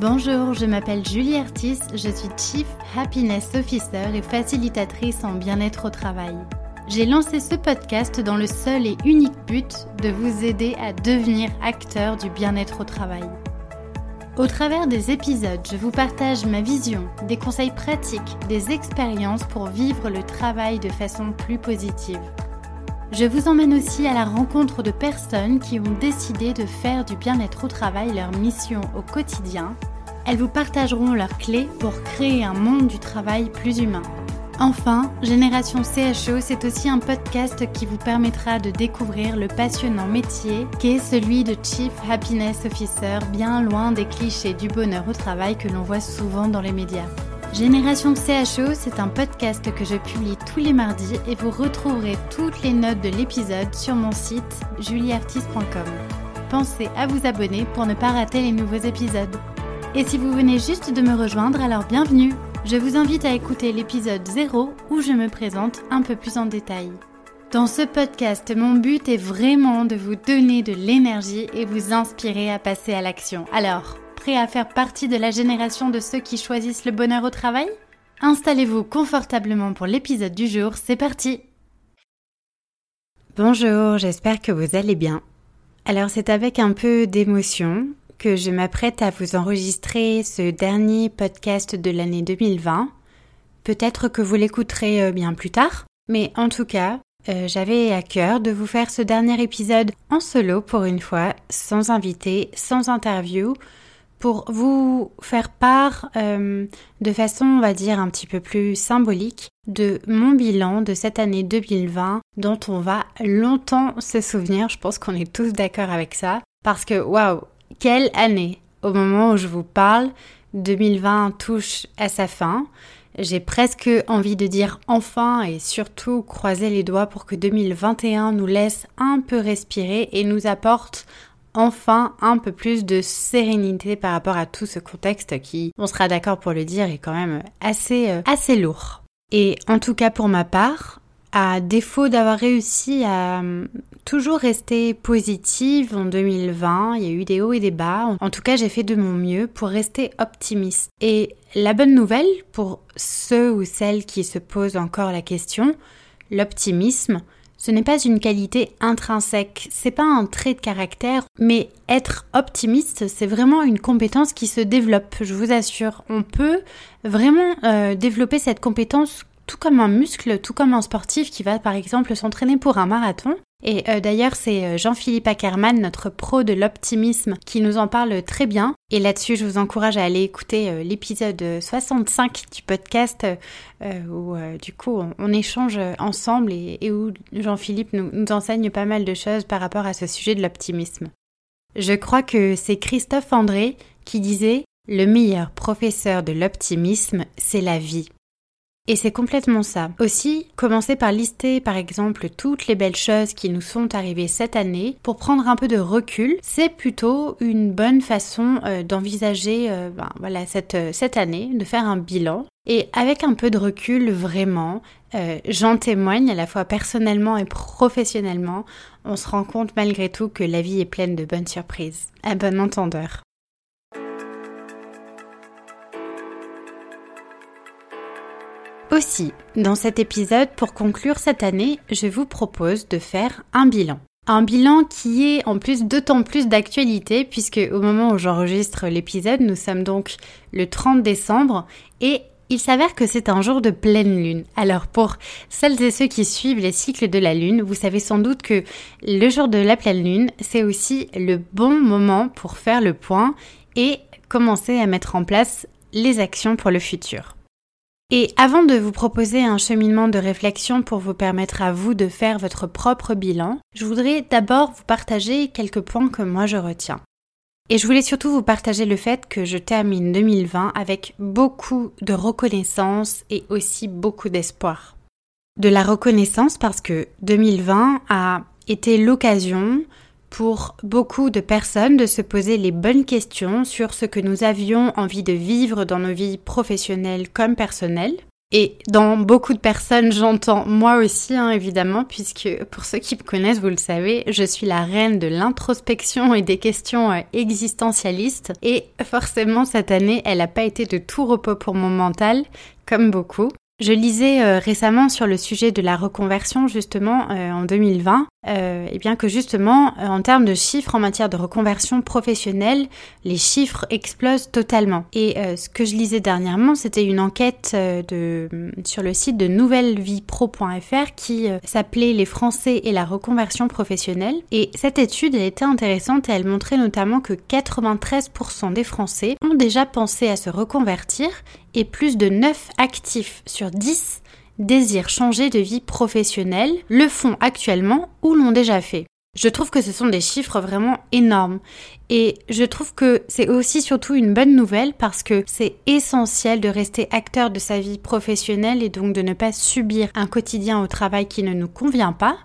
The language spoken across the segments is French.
Bonjour, je m'appelle Julie Artis, je suis Chief Happiness Officer et facilitatrice en bien-être au travail. J'ai lancé ce podcast dans le seul et unique but de vous aider à devenir acteur du bien-être au travail. Au travers des épisodes, je vous partage ma vision, des conseils pratiques, des expériences pour vivre le travail de façon plus positive. Je vous emmène aussi à la rencontre de personnes qui ont décidé de faire du bien-être au travail leur mission au quotidien. Elles vous partageront leurs clés pour créer un monde du travail plus humain. Enfin, Génération CHO, c'est aussi un podcast qui vous permettra de découvrir le passionnant métier qu'est celui de Chief Happiness Officer, bien loin des clichés du bonheur au travail que l'on voit souvent dans les médias. Génération CHO, c'est un podcast que je publie tous les mardis et vous retrouverez toutes les notes de l'épisode sur mon site julieartiste.com. Pensez à vous abonner pour ne pas rater les nouveaux épisodes. Et si vous venez juste de me rejoindre, alors bienvenue Je vous invite à écouter l'épisode 0 où je me présente un peu plus en détail. Dans ce podcast, mon but est vraiment de vous donner de l'énergie et vous inspirer à passer à l'action. Alors, à faire partie de la génération de ceux qui choisissent le bonheur au travail? Installez-vous confortablement pour l'épisode du jour, c'est parti Bonjour, j'espère que vous allez bien. Alors c'est avec un peu d'émotion que je m'apprête à vous enregistrer ce dernier podcast de l'année 2020. Peut-être que vous l'écouterez euh, bien plus tard, mais en tout cas, euh, j'avais à cœur de vous faire ce dernier épisode en solo pour une fois, sans invité, sans interview, pour vous faire part euh, de façon, on va dire, un petit peu plus symbolique de mon bilan de cette année 2020 dont on va longtemps se souvenir. Je pense qu'on est tous d'accord avec ça. Parce que, waouh, quelle année Au moment où je vous parle, 2020 touche à sa fin. J'ai presque envie de dire enfin et surtout croiser les doigts pour que 2021 nous laisse un peu respirer et nous apporte enfin un peu plus de sérénité par rapport à tout ce contexte qui, on sera d'accord pour le dire, est quand même assez, euh, assez lourd. Et en tout cas pour ma part, à défaut d'avoir réussi à euh, toujours rester positive en 2020, il y a eu des hauts et des bas. En tout cas, j'ai fait de mon mieux pour rester optimiste. Et la bonne nouvelle pour ceux ou celles qui se posent encore la question, l'optimisme, ce n'est pas une qualité intrinsèque, c'est pas un trait de caractère, mais être optimiste, c'est vraiment une compétence qui se développe, je vous assure. On peut vraiment euh, développer cette compétence tout comme un muscle, tout comme un sportif qui va par exemple s'entraîner pour un marathon. Et euh, d'ailleurs, c'est euh, Jean-Philippe Ackermann, notre pro de l'optimisme, qui nous en parle très bien. Et là-dessus, je vous encourage à aller écouter euh, l'épisode 65 du podcast où du coup on, échange ensemble et, où Jean-Philippe nous enseigne pas mal de choses par rapport à ce sujet de l'optimisme. Je crois que c'est Christophe André qui disait Le meilleur professeur de l'optimisme, c'est la vie. Et c'est complètement ça. Aussi, commencer par lister par exemple toutes les belles choses qui nous sont arrivées cette année pour prendre un peu de recul, c'est plutôt une bonne façon euh, d'envisager euh, ben, voilà, cette, euh, cette année, de faire un bilan. Et avec un peu de recul, vraiment, j'en témoigne à la fois personnellement et professionnellement, on se rend compte malgré tout que la vie est pleine de bonnes surprises. À bon entendeur. Aussi, dans cet épisode, pour conclure cette année, je vous propose de faire un bilan. Un bilan qui est en plus d'autant plus d'actualité puisque au moment où j'enregistre l'épisode, nous sommes donc le 30 décembre et il s'avère que c'est un jour de pleine lune. Alors pour celles et ceux qui suivent les cycles de la lune, vous savez sans doute que le jour de la pleine lune, c'est aussi le bon moment pour faire le point et commencer à mettre en place les actions pour le futur. Et avant de vous proposer un cheminement de réflexion pour vous permettre à vous de faire votre propre bilan, je voudrais d'abord vous partager quelques points que moi je retiens. Et je voulais surtout vous partager le fait que je termine 2020 avec beaucoup de reconnaissance et aussi beaucoup d'espoir. De la reconnaissance parce que 2020 a été l'occasion pour beaucoup de personnes de se poser les bonnes questions sur ce que nous avions envie de vivre dans nos vies professionnelles comme personnelles. Et dans beaucoup de personnes, j'entends moi aussi, hein, évidemment, puisque pour ceux qui me connaissent, vous le savez, je suis la reine de l'introspection et des questions euh, existentialistes. Et forcément, cette année, elle n'a pas été de tout repos pour mon mental, comme beaucoup. Je lisais euh, récemment sur le sujet de la reconversion justement euh, en 2020, euh, et bien que justement en termes de chiffres en matière de reconversion professionnelle, les chiffres explosent totalement. Et ce que je lisais dernièrement, c'était une enquête de, sur le site de nouvellevipro.fr qui s'appelait Les Français et la reconversion professionnelle. Et cette étude elle était intéressante et elle montrait notamment que 93% des Français ont déjà pensé à se reconvertir et plus de 9 actifs sur 10 désirent changer de vie professionnelle, le font actuellement ou l'ont déjà fait. Je trouve que ce sont des chiffres vraiment énormes. Et je trouve que c'est aussi surtout une bonne nouvelle parce que c'est essentiel de rester acteur de sa vie professionnelle et donc de ne pas subir un quotidien au travail qui ne nous convient pas.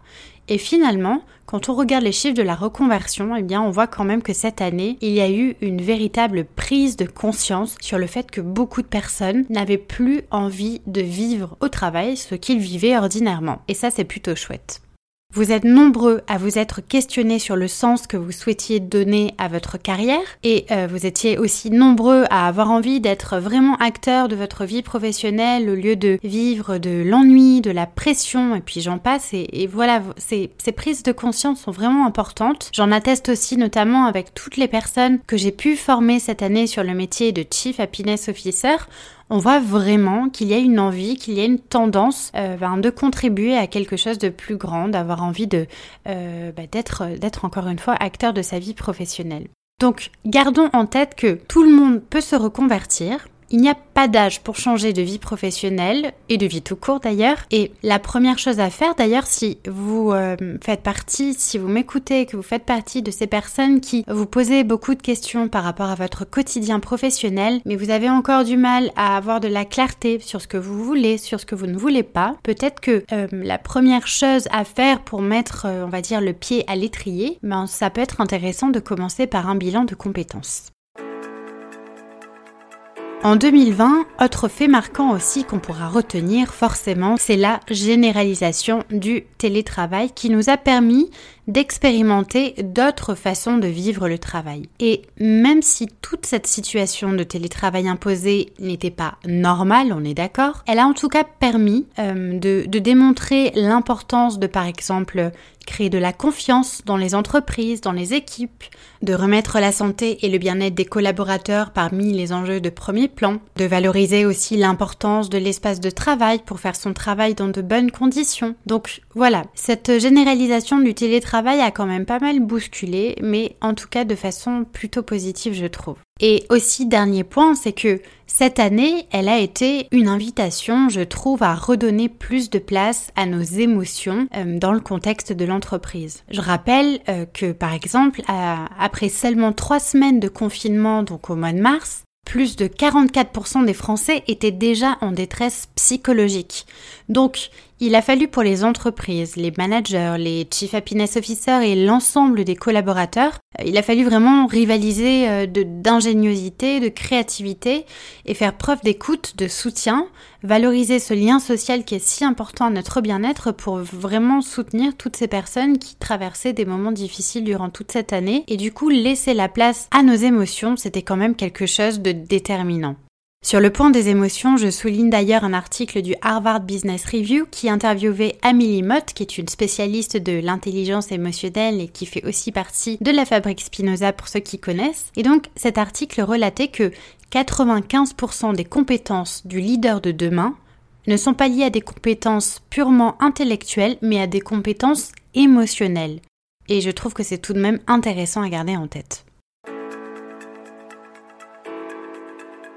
Et finalement, quand on regarde les chiffres de la reconversion, eh bien, on voit quand même que cette année, il y a eu une véritable prise de conscience sur le fait que beaucoup de personnes n'avaient plus envie de vivre au travail ce qu'ils vivaient ordinairement. Et ça, c'est plutôt chouette. Vous êtes nombreux à vous être questionnés sur le sens que vous souhaitiez donner à votre carrière et euh, vous étiez aussi nombreux à avoir envie d'être vraiment acteur de votre vie professionnelle au lieu de vivre de l'ennui, de la pression et puis j'en passe et, voilà, ces, ces prises de conscience sont vraiment importantes. J'en atteste aussi notamment avec toutes les personnes que j'ai pu former cette année sur le métier de Chief Happiness Officer on voit vraiment qu'il y a une envie, qu'il y a une tendance euh, de contribuer à quelque chose de plus grand, d'avoir envie euh, d'être d'être encore une fois acteur de sa vie professionnelle. Donc gardons en tête que tout le monde peut se reconvertir, il n'y a pas d'âge pour changer de vie professionnelle et de vie tout court d'ailleurs. Et la première chose à faire d'ailleurs, si vous euh, faites partie, si vous m'écoutez, que vous faites partie de ces personnes qui vous posez beaucoup de questions par rapport à votre quotidien professionnel, mais vous avez encore du mal à avoir de la clarté sur ce que vous voulez, sur ce que vous ne voulez pas, peut-être que euh, la première chose à faire pour mettre, euh, on va dire, le pied à l'étrier, ben, ça peut être intéressant de commencer par un bilan de compétences. En 2020, autre fait marquant aussi qu'on pourra retenir forcément, c'est la généralisation du télétravail qui nous a permis d'expérimenter d'autres façons de vivre le travail. Et même si toute cette situation de télétravail imposé n'était pas normale, on est d'accord, elle a en tout cas permis euh, de, de démontrer l'importance de par exemple créer de la confiance dans les entreprises, dans les équipes, de remettre la santé et le bien-être des collaborateurs parmi les enjeux de premier plan, de valoriser aussi l'importance de l'espace de travail pour faire son travail dans de bonnes conditions. Donc voilà, cette généralisation du télétravail a quand même pas mal bousculé, mais en tout cas de façon plutôt positive je trouve. Et aussi, dernier point, c'est que cette année, elle a été une invitation, je trouve, à redonner plus de place à nos émotions euh, dans le contexte de l'entreprise. Je rappelle euh, que, par exemple, après seulement trois semaines de confinement, donc au mois de mars, plus de 44% des Français étaient déjà en détresse psychologique. Donc, il a fallu pour les entreprises, les managers, les chief happiness officers et l'ensemble des collaborateurs, euh, il a fallu vraiment rivaliser euh, d'ingéniosité, de, créativité et faire preuve d'écoute, de soutien, valoriser ce lien social qui est si important à notre bien-être pour vraiment soutenir toutes ces personnes qui traversaient des moments difficiles durant toute cette année et du coup laisser la place à nos émotions, c'était quand même quelque chose de déterminant. Sur le point des émotions, je souligne d'ailleurs un article du Harvard Business Review qui interviewait Amélie Mott, qui est une spécialiste de l'intelligence émotionnelle et qui fait aussi partie de la fabrique Spinoza pour ceux qui connaissent. Et donc cet article relatait que 95% des compétences du leader de demain ne sont pas liées à des compétences purement intellectuelles, mais à des compétences émotionnelles. Et je trouve que c'est tout de même intéressant à garder en tête.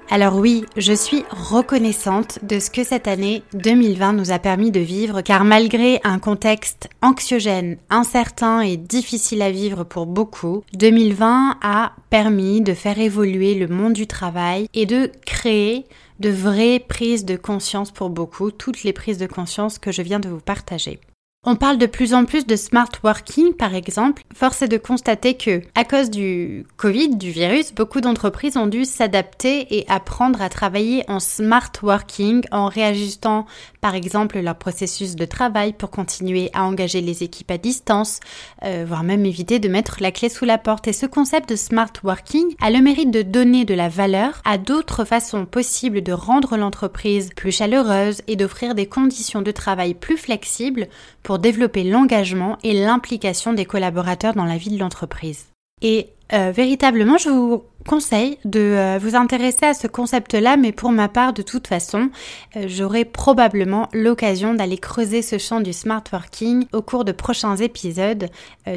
Alors oui, je suis reconnaissante de ce que cette année 2020 nous a permis de vivre, car malgré un contexte anxiogène, incertain et difficile à vivre pour beaucoup, 2020 a permis de faire évoluer le monde du travail et de créer de vraies prises de conscience pour beaucoup, toutes les prises de conscience que je viens de vous partager. On parle de plus en plus de smart working, par exemple. Force est de constater que, à cause du Covid, du virus, beaucoup d'entreprises ont dû s'adapter et apprendre à travailler en smart working en réajustant, par exemple, leur processus de travail pour continuer à engager les équipes à distance, euh, voire même éviter de mettre la clé sous la porte. Et ce concept de smart working a le mérite de donner de la valeur à d'autres façons possibles de rendre l'entreprise plus chaleureuse et d'offrir des conditions de travail plus flexibles pour développer l'engagement et l'implication des collaborateurs dans la vie de l'entreprise. Et euh, véritablement, je vous conseille de euh, vous intéresser à ce concept-là, mais pour ma part, de toute façon, euh, j'aurai probablement l'occasion d'aller creuser ce champ du smart working au cours de prochains épisodes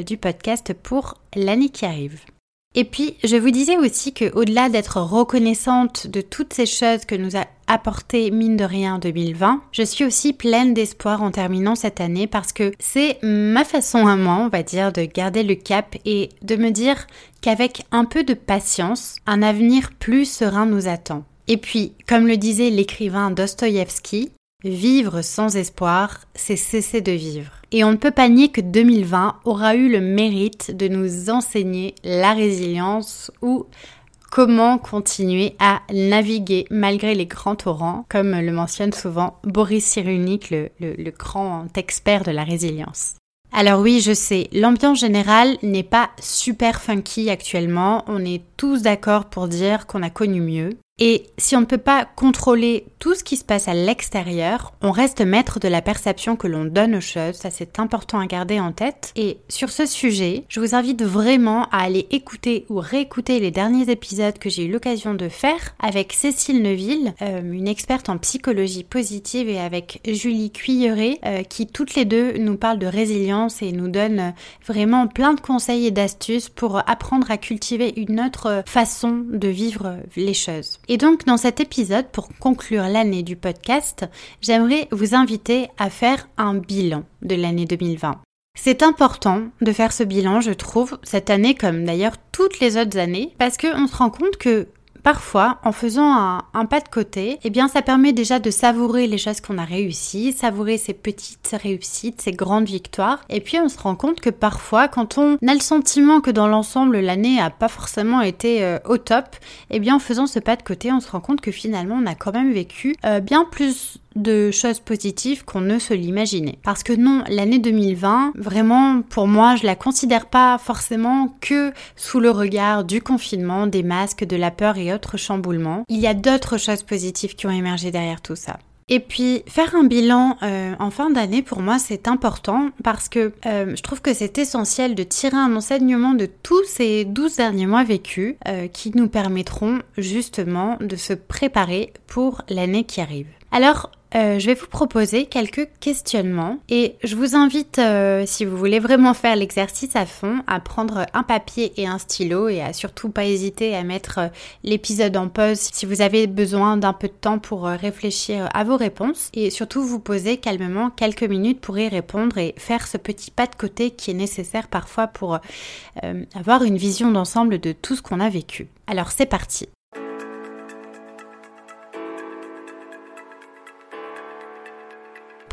du podcast pour l'année qui arrive. Et puis, je vous disais aussi que au-delà d'être reconnaissante de toutes ces choses que nous a apporté mine de rien 2020, je suis aussi pleine d'espoir en terminant cette année parce que c'est ma façon à moi, on va dire, de garder le cap et de me dire qu'avec un peu de patience, un avenir plus serein nous attend. Et puis, comme le disait l'écrivain Dostoïevski, Vivre sans espoir, c'est cesser de vivre. Et on ne peut pas nier que 2020 aura eu le mérite de nous enseigner la résilience ou comment continuer à naviguer malgré les grands torrents, comme le mentionne souvent Boris Cyrulnik, le, le grand expert de la résilience. Alors oui, je sais, l'ambiance générale n'est pas super funky actuellement, on est tous d'accord pour dire qu'on a connu mieux. Et si on ne peut pas contrôler tout ce qui se passe à l'extérieur, on reste maître de la perception que l'on donne aux choses, ça c'est important à garder en tête. Et sur ce sujet, je vous invite vraiment à aller écouter ou réécouter les derniers épisodes que j'ai eu l'occasion de faire avec Cécile Neuville, euh, une experte en psychologie positive, et avec Julie Cuilleret, euh, qui toutes les deux nous parlent de résilience et nous donnent vraiment plein de conseils et d'astuces pour apprendre à cultiver une autre façon de vivre les choses. Et donc dans cet épisode, pour conclure l'année du podcast, j'aimerais vous inviter à faire un bilan de l'année 2020. C'est important de faire ce bilan, je trouve, cette année comme d'ailleurs toutes les autres années, parce qu'on se rend compte que Parfois, en faisant un, pas de côté, eh bien, ça permet déjà de savourer les choses qu'on a réussies, savourer ces petites réussites, ces grandes victoires. Et puis, on se rend compte que parfois, quand on a le sentiment que dans l'ensemble, l'année a pas forcément été euh, au top, eh bien, en faisant ce pas de côté, on se rend compte que finalement, on a quand même vécu euh, bien plus de choses positives qu'on ne se l'imaginait. Parce que non, l'année 2020, vraiment, pour moi, je la considère pas forcément que sous le regard du confinement, des masques, de la peur et autres chamboulements. Il y a d'autres choses positives qui ont émergé derrière tout ça. Et puis faire un bilan euh, en fin d'année pour moi c'est important parce que euh, je trouve que c'est essentiel de tirer un enseignement de tous ces 12 derniers mois vécus euh, qui nous permettront justement de se préparer pour l'année qui arrive. Alors euh, je vais vous proposer quelques questionnements et je vous invite, euh, si vous voulez vraiment faire l'exercice à fond, à prendre un papier et un stylo et à surtout pas hésiter à mettre euh, l'épisode en pause si vous avez besoin d'un peu de temps pour réfléchir à vos réponses et surtout vous poser calmement quelques minutes pour y répondre et faire ce petit pas de côté qui est nécessaire parfois pour avoir une vision d'ensemble de tout ce qu'on a vécu. Alors c'est parti.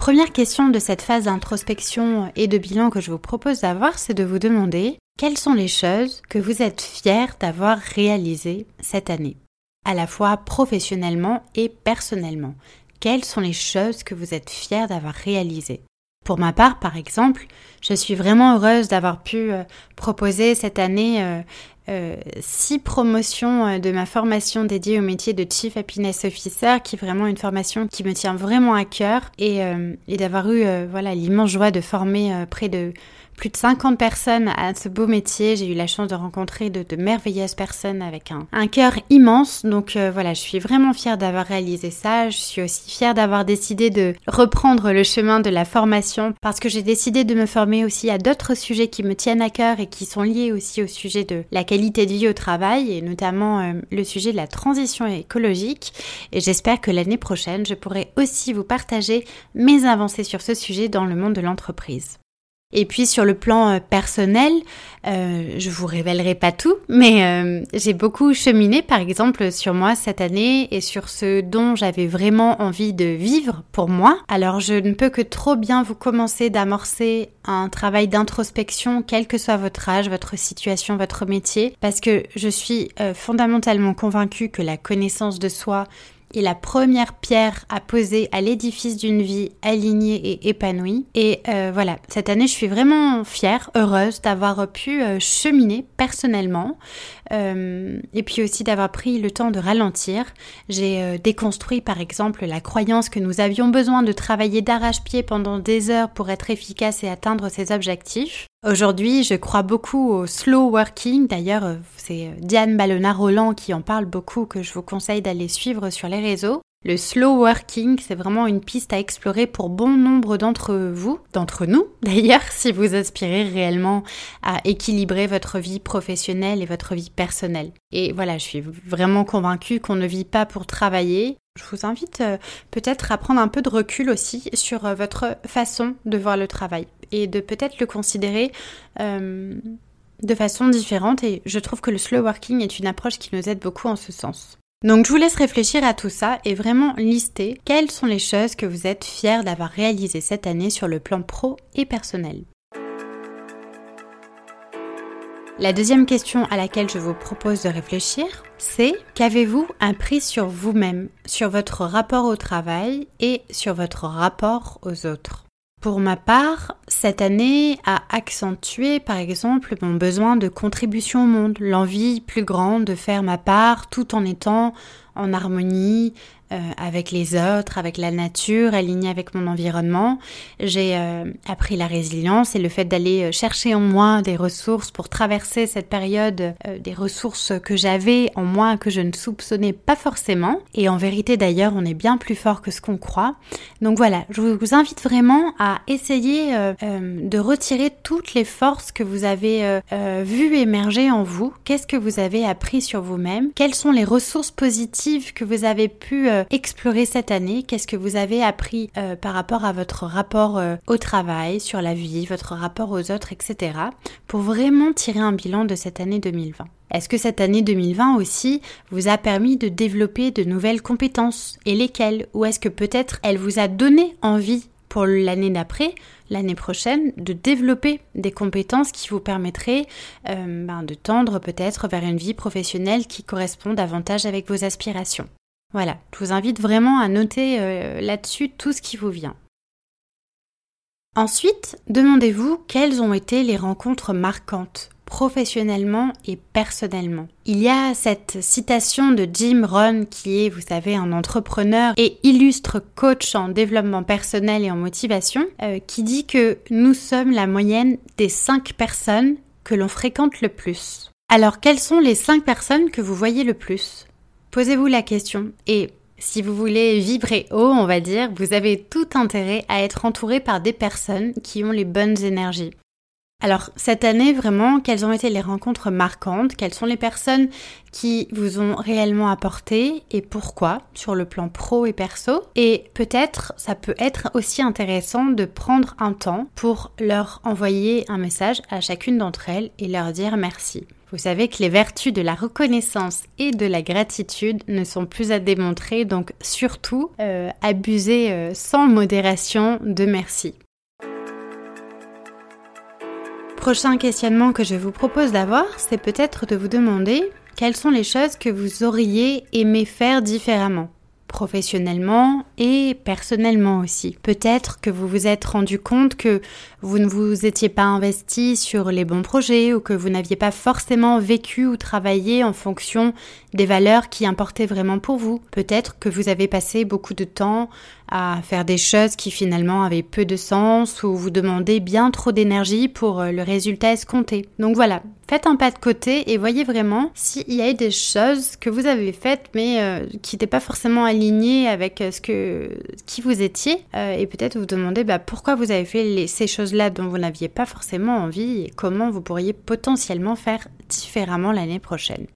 Première question de cette phase d'introspection et de bilan que je vous propose d'avoir, c'est de vous demander quelles sont les choses que vous êtes fiers d'avoir réalisées cette année, à la fois professionnellement et personnellement. Quelles sont les choses que vous êtes fiers d'avoir réalisées? Pour ma part, par exemple, je suis vraiment heureuse d'avoir pu euh, proposer cette année euh, euh, six promotions de ma formation dédiée au métier de Chief Happiness Officer, qui est vraiment une formation qui me tient vraiment à cœur, et, et d'avoir eu voilà l'immense joie de former près de plus de 50 personnes à ce beau métier. J'ai eu la chance de rencontrer de, merveilleuses personnes avec un, cœur immense. Donc euh, voilà, je suis vraiment fière d'avoir réalisé ça. Je suis aussi fière d'avoir décidé de reprendre le chemin de la formation parce que j'ai décidé de me former aussi à d'autres sujets qui me tiennent à cœur et qui sont liés aussi au sujet de la qualité de vie au travail et notamment euh, le sujet de la transition écologique. Et j'espère que l'année prochaine, je pourrai aussi vous partager mes avancées sur ce sujet dans le monde de l'entreprise. Et puis sur le plan euh, personnel, euh, je vous révélerai pas tout, mais euh, j'ai beaucoup cheminé par exemple sur moi cette année et sur ce dont j'avais vraiment envie de vivre pour moi. Alors je ne peux que trop bien vous commencer d'amorcer un travail d'introspection, quel que soit votre âge, votre situation, votre métier, parce que je suis fondamentalement convaincue que la connaissance de soi est la première pierre à poser à l'édifice d'une vie alignée et épanouie. Et euh, voilà, cette année, je suis vraiment fière, heureuse d'avoir pu euh, cheminer personnellement euh, et puis aussi d'avoir pris le temps de ralentir. J'ai déconstruit par exemple la croyance que nous avions besoin de travailler d'arrache-pied pendant des heures pour être efficace et atteindre ses objectifs. Aujourd'hui, je crois beaucoup au slow working. D'ailleurs, c'est Diane Ballona-Roland qui en parle beaucoup, que je vous conseille d'aller suivre sur les réseaux. Le slow working, c'est vraiment une piste à explorer pour bon nombre d'entre vous, d'entre nous d'ailleurs, si vous aspirez réellement à équilibrer votre vie professionnelle et votre vie personnelle. Et voilà, je suis vraiment convaincue qu'on ne vit pas pour travailler. Je vous invite euh, peut-être à prendre un peu de recul aussi sur euh, votre façon de voir le travail et de peut-être le considérer euh, de façon différente. Et je trouve que le slow working est une approche qui nous aide beaucoup en ce sens. Donc je vous laisse réfléchir à tout ça et vraiment lister quelles sont les choses que vous êtes fiers d'avoir réalisées cette année sur le plan pro et personnel. La deuxième question à laquelle je vous propose de réfléchir, c'est qu'avez-vous appris sur vous-même, sur votre rapport au travail et sur votre rapport aux autres? Pour ma part, cette année a accentué par exemple mon besoin de contribution au monde, l'envie plus grande de faire ma part tout en étant en harmonie euh, avec les autres, avec la nature, alignée avec mon environnement. J'ai euh, appris la résilience et le fait d'aller euh, chercher en moi des ressources pour traverser cette période, des ressources que j'avais en moi que je ne soupçonnais pas forcément. Et en vérité d'ailleurs, on est bien plus fort que ce qu'on croit. Donc voilà, je vous invite vraiment à essayer de retirer toutes les forces que vous avez vues émerger en vous. Qu'est-ce que vous avez appris sur vous-même? Quelles sont les ressources positives que vous avez pu euh, explorer cette année? Qu'est-ce que vous avez appris euh, par rapport à votre rapport euh, au travail, sur la vie, votre rapport aux autres, etc. pour vraiment tirer un bilan de cette année 2020 est-ce que cette année 2020 aussi vous a permis de développer de nouvelles compétences? Et lesquelles? Ou est-ce que peut-être elle vous a donné envie pour l'année d'après, l'année prochaine, de développer des compétences qui vous permettraient ben, de tendre peut-être vers une vie professionnelle qui correspond davantage avec vos aspirations voilà, je vous invite vraiment à noter euh, là-dessus tout ce qui vous vient. Ensuite, demandez-vous quelles ont été les rencontres marquantes, professionnellement et personnellement. Il y a cette citation de Jim Rohn qui est, vous savez, un entrepreneur et illustre coach en développement personnel et en motivation, euh, qui dit que nous sommes la moyenne des cinq personnes que l'on fréquente le plus. Alors, quelles sont les cinq personnes que vous voyez le plus? Posez-vous la question et si vous voulez vibrer haut, on va dire, vous avez tout intérêt à être entouré par des personnes qui ont les bonnes énergies. Alors cette année vraiment, quelles ont été les rencontres marquantes? Quelles sont les personnes qui vous ont réellement apporté? Et pourquoi? Sur le plan pro et perso? Et peut-être ça peut être aussi intéressant de prendre un temps pour leur envoyer un message à chacune d'entre elles et leur dire merci. Vous savez que les vertus de la reconnaissance et de la gratitude ne sont plus à démontrer, donc surtout euh, abusez euh, sans modération de merci. Prochain questionnement que je vous propose d'avoir, c'est peut-être de vous demander quelles sont les choses que vous auriez aimé faire différemment professionnellement et personnellement aussi. Peut-être que vous vous êtes rendu compte que vous ne vous étiez pas investi sur les bons projets ou que vous n'aviez pas forcément vécu ou travaillé en fonction des valeurs qui importaient vraiment pour vous. Peut-être que vous avez passé beaucoup de temps à faire des choses qui finalement avaient peu de sens ou vous demandez bien trop d'énergie pour euh, le résultat escompté. Donc voilà, faites un pas de côté et voyez vraiment s'il y a des choses que vous avez faites mais euh, qui n'étaient pas forcément alignées avec euh, ce que qui vous étiez et peut-être vous demandez bah, pourquoi vous avez fait ces choses-là dont vous n'aviez pas forcément envie et comment vous pourriez potentiellement faire différemment l'année prochaine.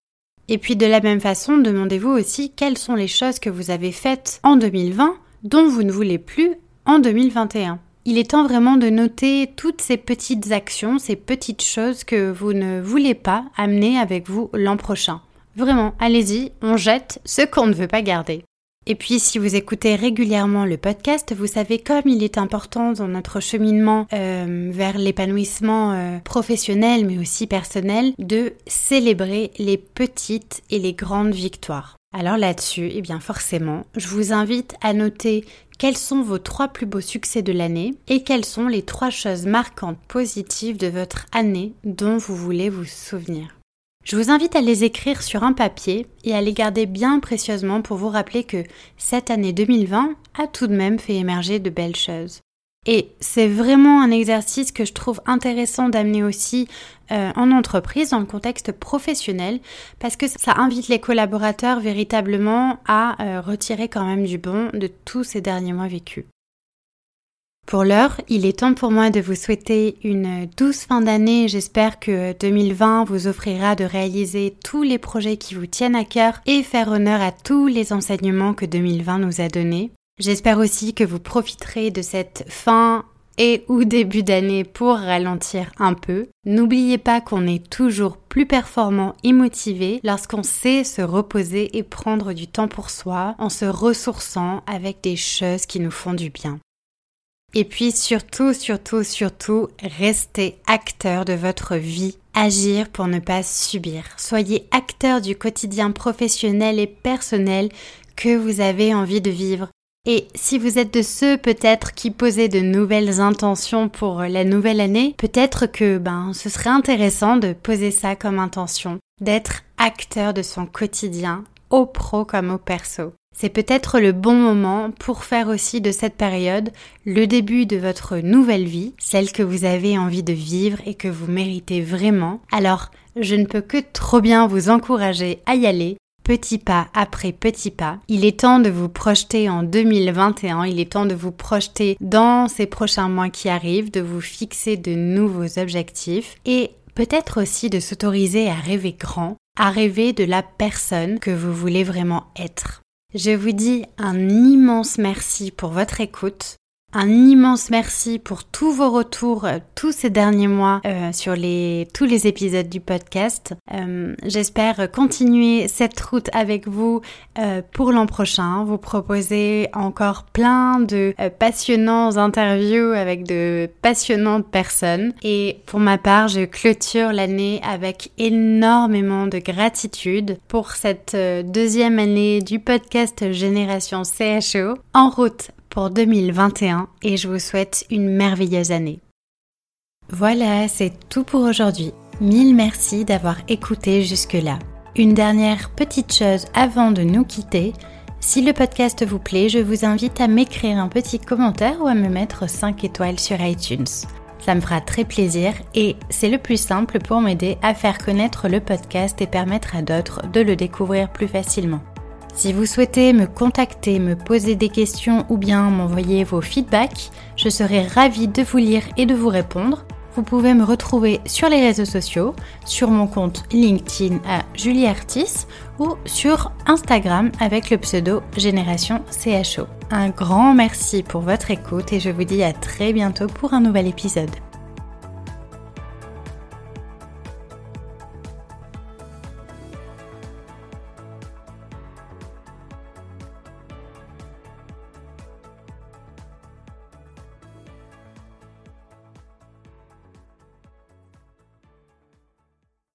Et puis de la même façon, demandez-vous aussi quelles sont les choses que vous avez faites en 2020 dont vous ne voulez plus en 2021. il est temps vraiment de noter toutes ces petites actions, ces petites choses que vous ne voulez pas amener avec vous l'an prochain. Vraiment, allez-y, on jette ce qu'on ne veut pas garder. Et puis si vous écoutez régulièrement le podcast, vous savez comme il est important dans notre cheminement euh, vers l'épanouissement euh, professionnel mais aussi personnel de célébrer les petites et les grandes victoires. Alors là-dessus, eh bien forcément, je vous invite à noter quels sont vos trois plus beaux succès de l'année et quelles sont les trois choses marquantes positives de votre année dont vous voulez vous souvenir. Je vous invite à les écrire sur un papier et à les garder bien précieusement pour vous rappeler que cette année 2020 a tout de même fait émerger de belles choses. Et c'est vraiment un exercice que je trouve intéressant d'amener aussi euh, en entreprise, dans le contexte professionnel, parce que ça invite les collaborateurs véritablement à euh, retirer quand même du bon de tous ces derniers mois vécus. Pour l'heure, il est temps pour moi de vous souhaiter une douce fin d'année. J'espère que 2020 vous offrira de réaliser tous les projets qui vous tiennent à cœur et faire honneur à tous les enseignements que 2020 nous a donnés. J'espère aussi que vous profiterez de cette fin et ou début d'année pour ralentir un peu. N'oubliez pas qu'on est toujours plus performant et motivé lorsqu'on sait se reposer et prendre du temps pour soi en se ressourçant avec des choses qui nous font du bien. Et puis surtout, surtout, surtout, restez acteur de votre vie. Agir pour ne pas subir. Soyez acteur du quotidien professionnel et personnel que vous avez envie de vivre. Et si vous êtes de ceux peut-être qui posaient de nouvelles intentions pour la nouvelle année, peut-être que ben ce serait intéressant de poser ça comme intention, d'être acteur de son quotidien, au pro comme au perso. C'est peut-être le bon moment pour faire aussi de cette période le début de votre nouvelle vie, celle que vous avez envie de vivre et que vous méritez vraiment. Alors, je ne peux que trop bien vous encourager à y aller, petit pas après petit pas. Il est temps de vous projeter en 2021, il est temps de vous projeter dans ces prochains mois qui arrivent, de vous fixer de nouveaux objectifs et peut-être aussi de s'autoriser à rêver grand, à rêver de la personne que vous voulez vraiment être. Je vous dis un immense merci pour votre écoute. Un immense merci pour tous vos retours euh, tous ces derniers mois euh, sur les, tous les épisodes du podcast. Euh, j'espère continuer cette route avec vous pour l'an prochain, vous proposer encore plein de passionnants interviews avec de passionnantes personnes. Et pour ma part, je clôture l'année avec énormément de gratitude pour cette deuxième année du podcast Génération CHO en route pour 2021 et je vous souhaite une merveilleuse année. Voilà, c'est tout pour aujourd'hui. Mille merci d'avoir écouté jusque-là. Une dernière petite chose avant de nous quitter. Si le podcast vous plaît, je vous invite à m'écrire un petit commentaire ou à me mettre 5 étoiles sur iTunes. Ça me fera très plaisir et c'est le plus simple pour m'aider à faire connaître le podcast et permettre à d'autres de le découvrir plus facilement. Si vous souhaitez me contacter, me poser des questions ou bien m'envoyer vos feedbacks, je serai ravie de vous lire et de vous répondre. Vous pouvez me retrouver sur les réseaux sociaux, sur mon compte LinkedIn à Julie Artis ou sur Instagram avec le pseudo Génération CHO. Un grand merci pour votre écoute et je vous dis à très bientôt pour un nouvel épisode.